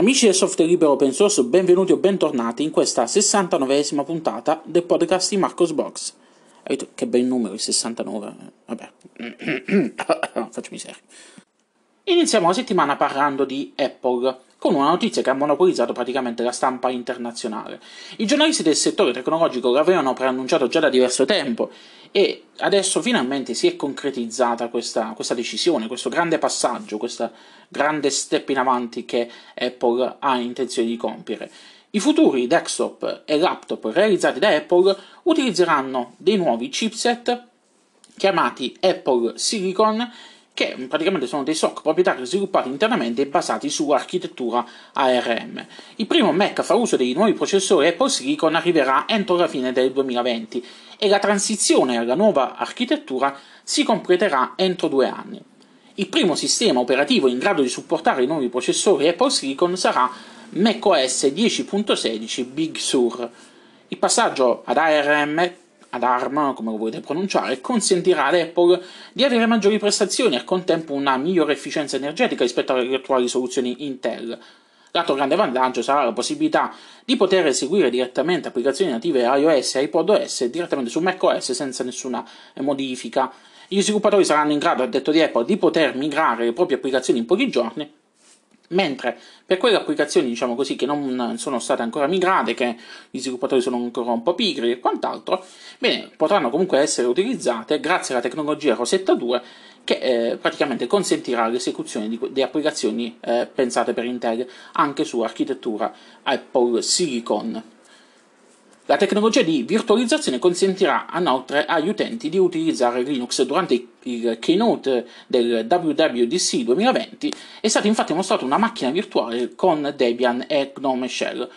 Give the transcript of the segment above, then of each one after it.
Amici del software libero open source, benvenuti o bentornati in questa 69esima puntata del podcast di Marcos Box. Che bel numero, il 69. Vabbè, faccio miseria. Iniziamo la settimana parlando di Apple, con una notizia che ha monopolizzato praticamente la stampa internazionale. I giornalisti del settore tecnologico l'avevano preannunciato già da diverso tempo e adesso finalmente si è concretizzata questa, questa decisione, questo grande passaggio, questo grande step in avanti che Apple ha intenzione di compiere. I futuri desktop e laptop realizzati da Apple utilizzeranno dei nuovi chipset chiamati Apple Silicon che praticamente sono dei SOC proprietari sviluppati internamente e basati su architettura ARM. Il primo Mac a fare uso dei nuovi processori Apple Silicon arriverà entro la fine del 2020 e la transizione alla nuova architettura si completerà entro due anni. Il primo sistema operativo in grado di supportare i nuovi processori Apple Silicon sarà macOS 10.16 Big Sur. Il passaggio ad ARM ad ARM, come lo volete pronunciare, consentirà ad Apple di avere maggiori prestazioni e al contempo una migliore efficienza energetica rispetto alle attuali soluzioni Intel. L'altro grande vantaggio sarà la possibilità di poter eseguire direttamente applicazioni native iOS e iPadOS direttamente su macOS senza nessuna modifica. Gli sviluppatori saranno in grado, a detto di Apple, di poter migrare le proprie applicazioni in pochi giorni Mentre per quelle applicazioni, diciamo così, che non sono state ancora migrate, che gli sviluppatori sono ancora un po' pigri e quant'altro, bene, potranno comunque essere utilizzate grazie alla tecnologia Rosetta 2 che eh, praticamente consentirà l'esecuzione di, di applicazioni eh, pensate per Intel anche su architettura Apple Silicon. La tecnologia di virtualizzazione consentirà inoltre agli utenti di utilizzare Linux durante il keynote del WWDC 2020. È stata infatti mostrata una macchina virtuale con Debian e GNOME Shell.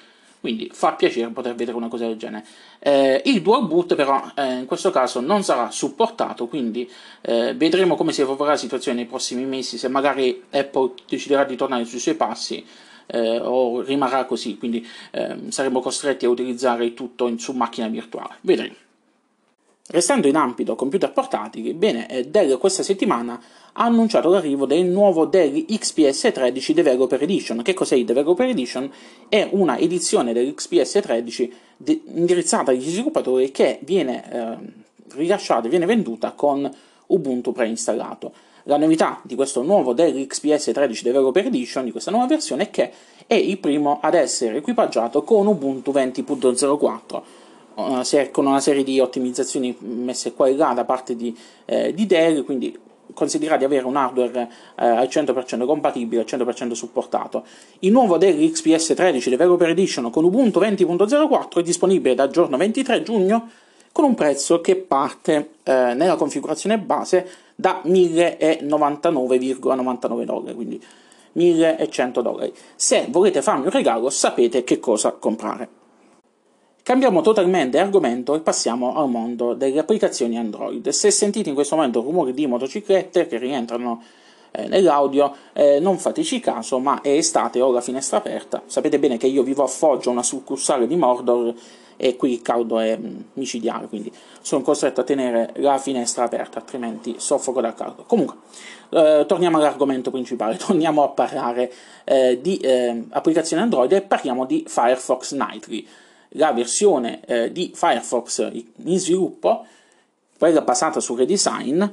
Quindi fa piacere poter vedere una cosa del genere. Eh, il dual boot però eh, in questo caso non sarà supportato, quindi eh, vedremo come si evolverà la situazione nei prossimi mesi, se magari Apple deciderà di tornare sui suoi passi eh, o rimarrà così, quindi eh, saremo costretti a utilizzare tutto in, su macchina virtuale. Vedremo. Restando in ambito computer portatili, bene, eh, Dell questa settimana ha annunciato l'arrivo del nuovo Dell XPS 13 Developer Edition. Che cos'è il Developer Edition? È una edizione dell'XPS 13 de- indirizzata agli sviluppatori che viene eh, rilasciata, viene venduta con Ubuntu preinstallato. La novità di questo nuovo Dell XPS 13 Developer Edition, di questa nuova versione, è che è il primo ad essere equipaggiato con Ubuntu 20.04, con una serie di ottimizzazioni messe qua e là da parte di, eh, di Dell, quindi considera di avere un hardware eh, al 100% compatibile, al 100% supportato. Il nuovo Dell XPS 13 Developer Edition con Ubuntu 20.04 è disponibile dal giorno 23 giugno con un prezzo che parte eh, nella configurazione base da 1099,99 dollari, quindi 1100 dollari. Se volete farmi un regalo sapete che cosa comprare. Cambiamo totalmente argomento e passiamo al mondo delle applicazioni Android. Se sentite in questo momento rumori di motociclette che rientrano eh, nell'audio, eh, non fateci caso, ma è estate, ho la finestra aperta. Sapete bene che io vivo a Foggio, una succursale di Mordor, e qui il caldo è mm, micidiale, quindi sono costretto a tenere la finestra aperta, altrimenti soffoco dal caldo. Comunque, eh, torniamo all'argomento principale, torniamo a parlare eh, di eh, applicazioni Android e parliamo di Firefox Nightly, la versione eh, di Firefox in sviluppo, quella basata su redesign,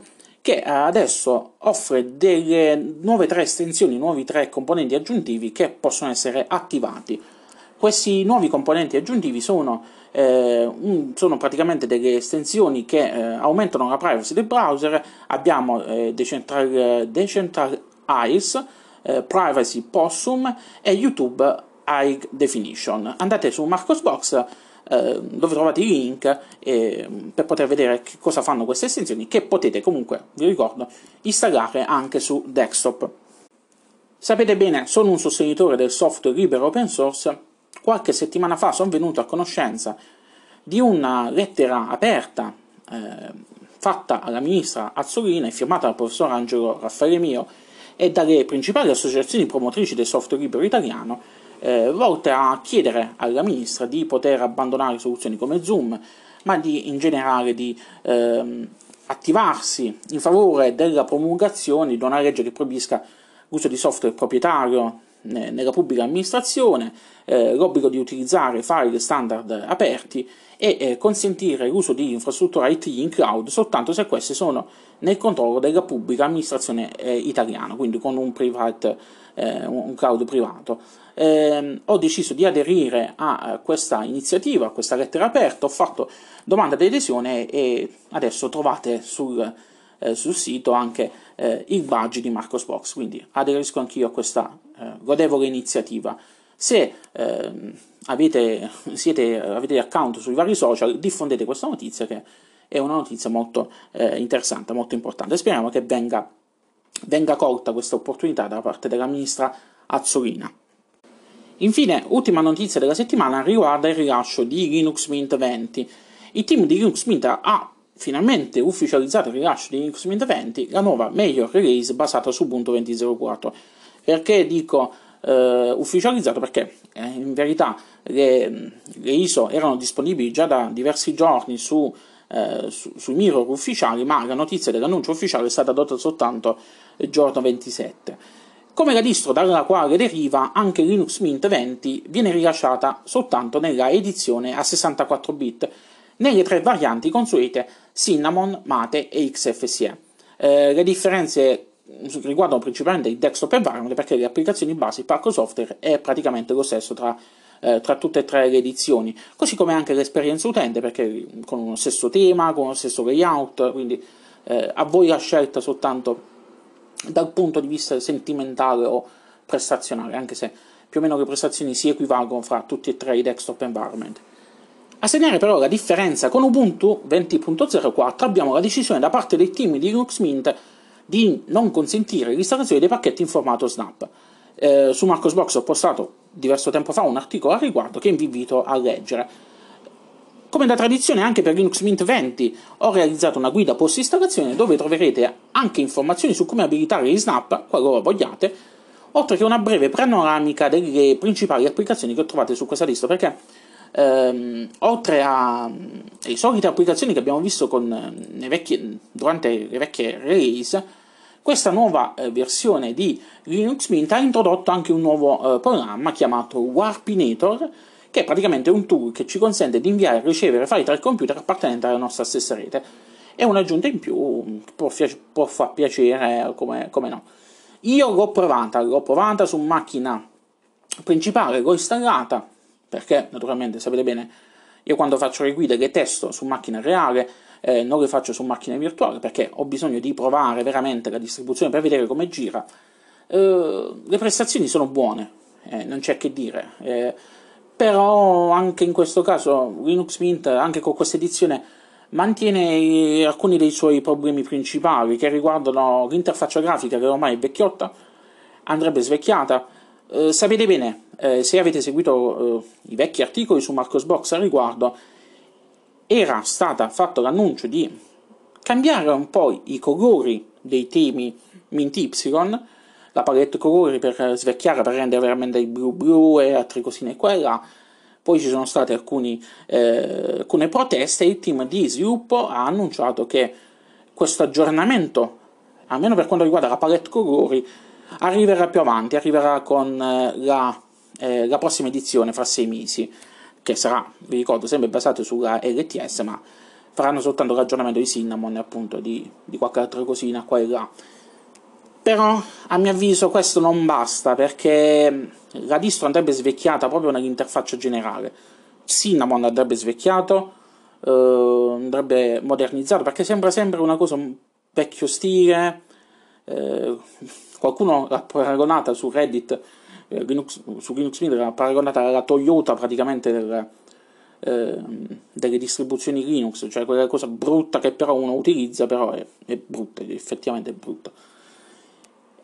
che adesso offre delle nuove tre estensioni, nuovi tre componenti aggiuntivi che possono essere attivati questi nuovi componenti aggiuntivi sono, eh, un, sono praticamente delle estensioni che eh, aumentano la privacy del browser. Abbiamo eh, Decentral, Decentral Eyes, eh, Privacy Possum e YouTube High Definition. Andate su Marcosbox eh, dove trovate i link eh, per poter vedere che cosa fanno queste estensioni che potete comunque, vi ricordo, installare anche su desktop. Sapete bene, sono un sostenitore del software libero open source qualche settimana fa sono venuto a conoscenza di una lettera aperta eh, fatta alla ministra Azzolina e firmata dal professor Angelo Raffaele Mio e dalle principali associazioni promotrici del software libero italiano, eh, volte a chiedere alla ministra di poter abbandonare soluzioni come Zoom, ma di, in generale di eh, attivarsi in favore della promulgazione di una legge che proibisca l'uso di software proprietario nella pubblica amministrazione, eh, l'obbligo di utilizzare file standard aperti e eh, consentire l'uso di infrastrutture IT in cloud soltanto se queste sono nel controllo della pubblica amministrazione eh, italiana, quindi con un, private, eh, un cloud privato. Eh, ho deciso di aderire a questa iniziativa, a questa lettera aperta, ho fatto domanda di adesione e adesso trovate sul, eh, sul sito anche eh, il badge di Marcos Box, quindi aderisco anch'io a questa eh, godevole iniziativa. Se ehm, avete, siete, avete account sui vari social, diffondete questa notizia che è una notizia molto eh, interessante, molto importante. Speriamo che venga, venga colta questa opportunità da parte della ministra Azzolina. Infine, ultima notizia della settimana riguarda il rilascio di Linux Mint 20. Il team di Linux Mint ha finalmente ufficializzato il rilascio di Linux Mint 20, la nuova major release basata su Ubuntu 20.04. Perché dico eh, ufficializzato? Perché eh, in verità le, le, ISO erano disponibili già da diversi giorni su, eh, su, sui mirror ufficiali, ma la notizia dell'annuncio ufficiale è stata data soltanto il giorno 27. Come la distro dalla quale deriva, anche Linux Mint 20 viene rilasciata soltanto nella edizione a 64 bit, nelle tre varianti consuete Cinnamon, Mate e XFCE. Eh, le differenze riguardano principalmente il desktop environment perché le applicazioni base, il parco software è praticamente lo stesso tra, eh, tra, tutte e tre le edizioni, così come anche l'esperienza utente perché con lo stesso tema, con lo stesso layout, quindi eh, a voi la scelta soltanto dal punto di vista sentimentale o prestazionale, anche se più o meno le prestazioni si equivalgono fra tutti e tre i desktop environment. A segnare però la differenza con Ubuntu 20.04 abbiamo la decisione da parte dei team di Linux Mint di non consentire l'installazione dei pacchetti in formato Snap. Eh, su Marcosbox ho postato diverso tempo fa un articolo al riguardo che vi invito a leggere. Come da tradizione anche per Linux Mint 20 ho realizzato una guida post installazione dove troverete anche informazioni su come abilitare gli snap qualora vogliate, oltre che una breve panoramica delle principali applicazioni che trovate su questa lista perché ehm, oltre alle solite applicazioni che abbiamo visto con, vecchie, durante le vecchie release, questa nuova eh, versione di Linux Mint ha introdotto anche un nuovo eh, programma chiamato Warpinator, che è praticamente un tool che ci consente di inviare e ricevere file dal computer appartenenti alla nostra stessa rete. È un'aggiunta in più, può, può far piacere, come, come no. Io l'ho provata, l'ho provata su macchina principale, l'ho installata, perché naturalmente sapete bene, io quando faccio le guide le testo su macchina reale, eh, non le faccio su macchina virtuale perché ho bisogno di provare veramente la distribuzione per vedere come gira. Eh, le prestazioni sono buone, eh, non c'è che dire, eh, però anche in questo caso Linux Mint, anche con questa edizione, mantiene alcuni dei suoi problemi principali che riguardano l'interfaccia grafica che ormai è vecchiotta, andrebbe svecchiata eh, sapete bene, eh, se avete seguito eh, i vecchi articoli su Marcosbox al riguardo, era stato fatto l'annuncio di cambiare un po' i colori dei temi Mint Y, la palette colori per svecchiare, per rendere veramente il blu blu e altre cosine qua. Poi ci sono state alcuni, eh, alcune proteste e il team di sviluppo ha annunciato che questo aggiornamento, almeno per quanto riguarda la palette colori, arriverà più avanti, arriverà con eh, la, eh, la prossima edizione fra sei mesi, che sarà, vi ricordo, sempre basata sulla LTS, ma faranno soltanto ragionamento di Cinnamon e appunto di, di qualche altra cosina qua e là. Però a mio avviso questo non basta perché la distro andrebbe svecchiata proprio nell'interfaccia generale. Cinnamon andrebbe svecchiato, eh, andrebbe modernizzato perché sembra sempre una cosa un vecchio stile. Eh, qualcuno l'ha paragonata su Reddit, eh, Linux, su Linux Mint l'ha paragonata alla Toyota praticamente del, eh, delle distribuzioni Linux, cioè quella cosa brutta che però uno utilizza, però è, è brutta, effettivamente è brutta.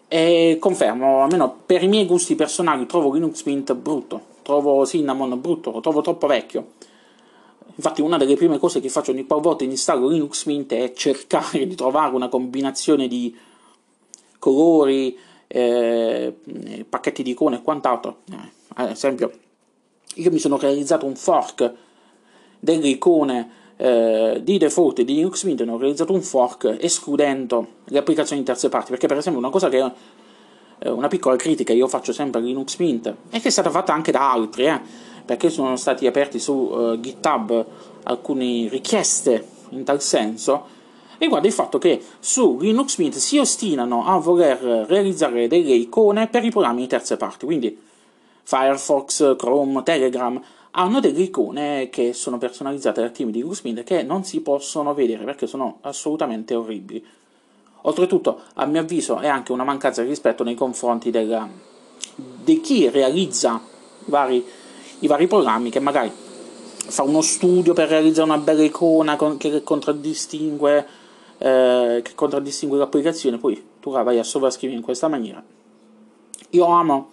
E confermo, almeno per i miei gusti personali, trovo Linux Mint brutto, trovo Cinnamon brutto, lo trovo troppo vecchio. Infatti una delle prime cose che faccio ogni volta in installo Linux Mint è cercare di trovare una combinazione di colori, eh, pacchetti di icone e quant'altro. Eh, ad esempio, io mi sono realizzato un fork delle icone eh, di default di Linux Mint, ho realizzato un fork escludendo le applicazioni di terze parti, perché per esempio una cosa che eh, una piccola critica io faccio sempre a Linux Mint, e che è stata fatta anche da altri, eh, perché sono stati aperti su uh, GitHub alcune richieste in tal senso, riguarda il fatto che su Linux Mint si ostinano a voler realizzare delle icone per i programmi di terze parti, quindi Firefox, Chrome, Telegram hanno delle icone che sono personalizzate dal team di Linux Mint che non si possono vedere perché sono assolutamente orribili. Oltretutto, a mio avviso, è anche una mancanza di rispetto nei confronti della, di chi realizza vari, i vari programmi che magari fa uno studio per realizzare una bella icona con, che contraddistingue eh, che contraddistingue l'applicazione, poi tu la vai a sovrascrivere in questa maniera. Io amo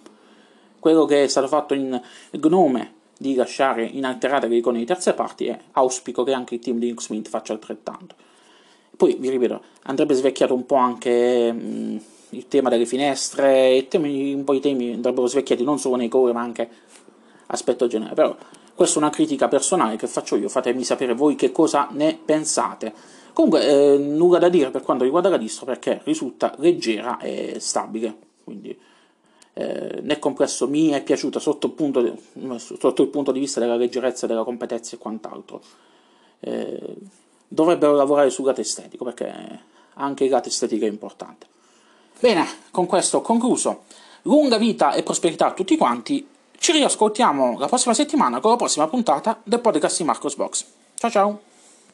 quello che è stato fatto in Gnome di lasciare inalterate le icone di terze parti e auspico che anche il team di Linux faccia altrettanto. Poi, vi ripeto, andrebbe svecchiato un po' anche mh, il tema delle finestre, temi, un po' i temi andrebbero svecchiati non solo nei core ma anche aspetto generale, però questa è una critica personale che faccio io, fatemi sapere voi che cosa ne pensate. Comunque, eh, nulla da dire per quanto riguarda la distro perché risulta leggera e stabile. Quindi, eh, nel complesso mi è piaciuta sotto il, punto de, sotto il punto di vista della leggerezza, della competenza e quant'altro. Eh, dovrebbero lavorare sul lato estetico perché anche il lato estetico è importante. Bene, con questo ho concluso. Lunga vita e prosperità a tutti quanti. Ci riascoltiamo la prossima settimana con la prossima puntata del podcast di Marcos Box. Ciao ciao!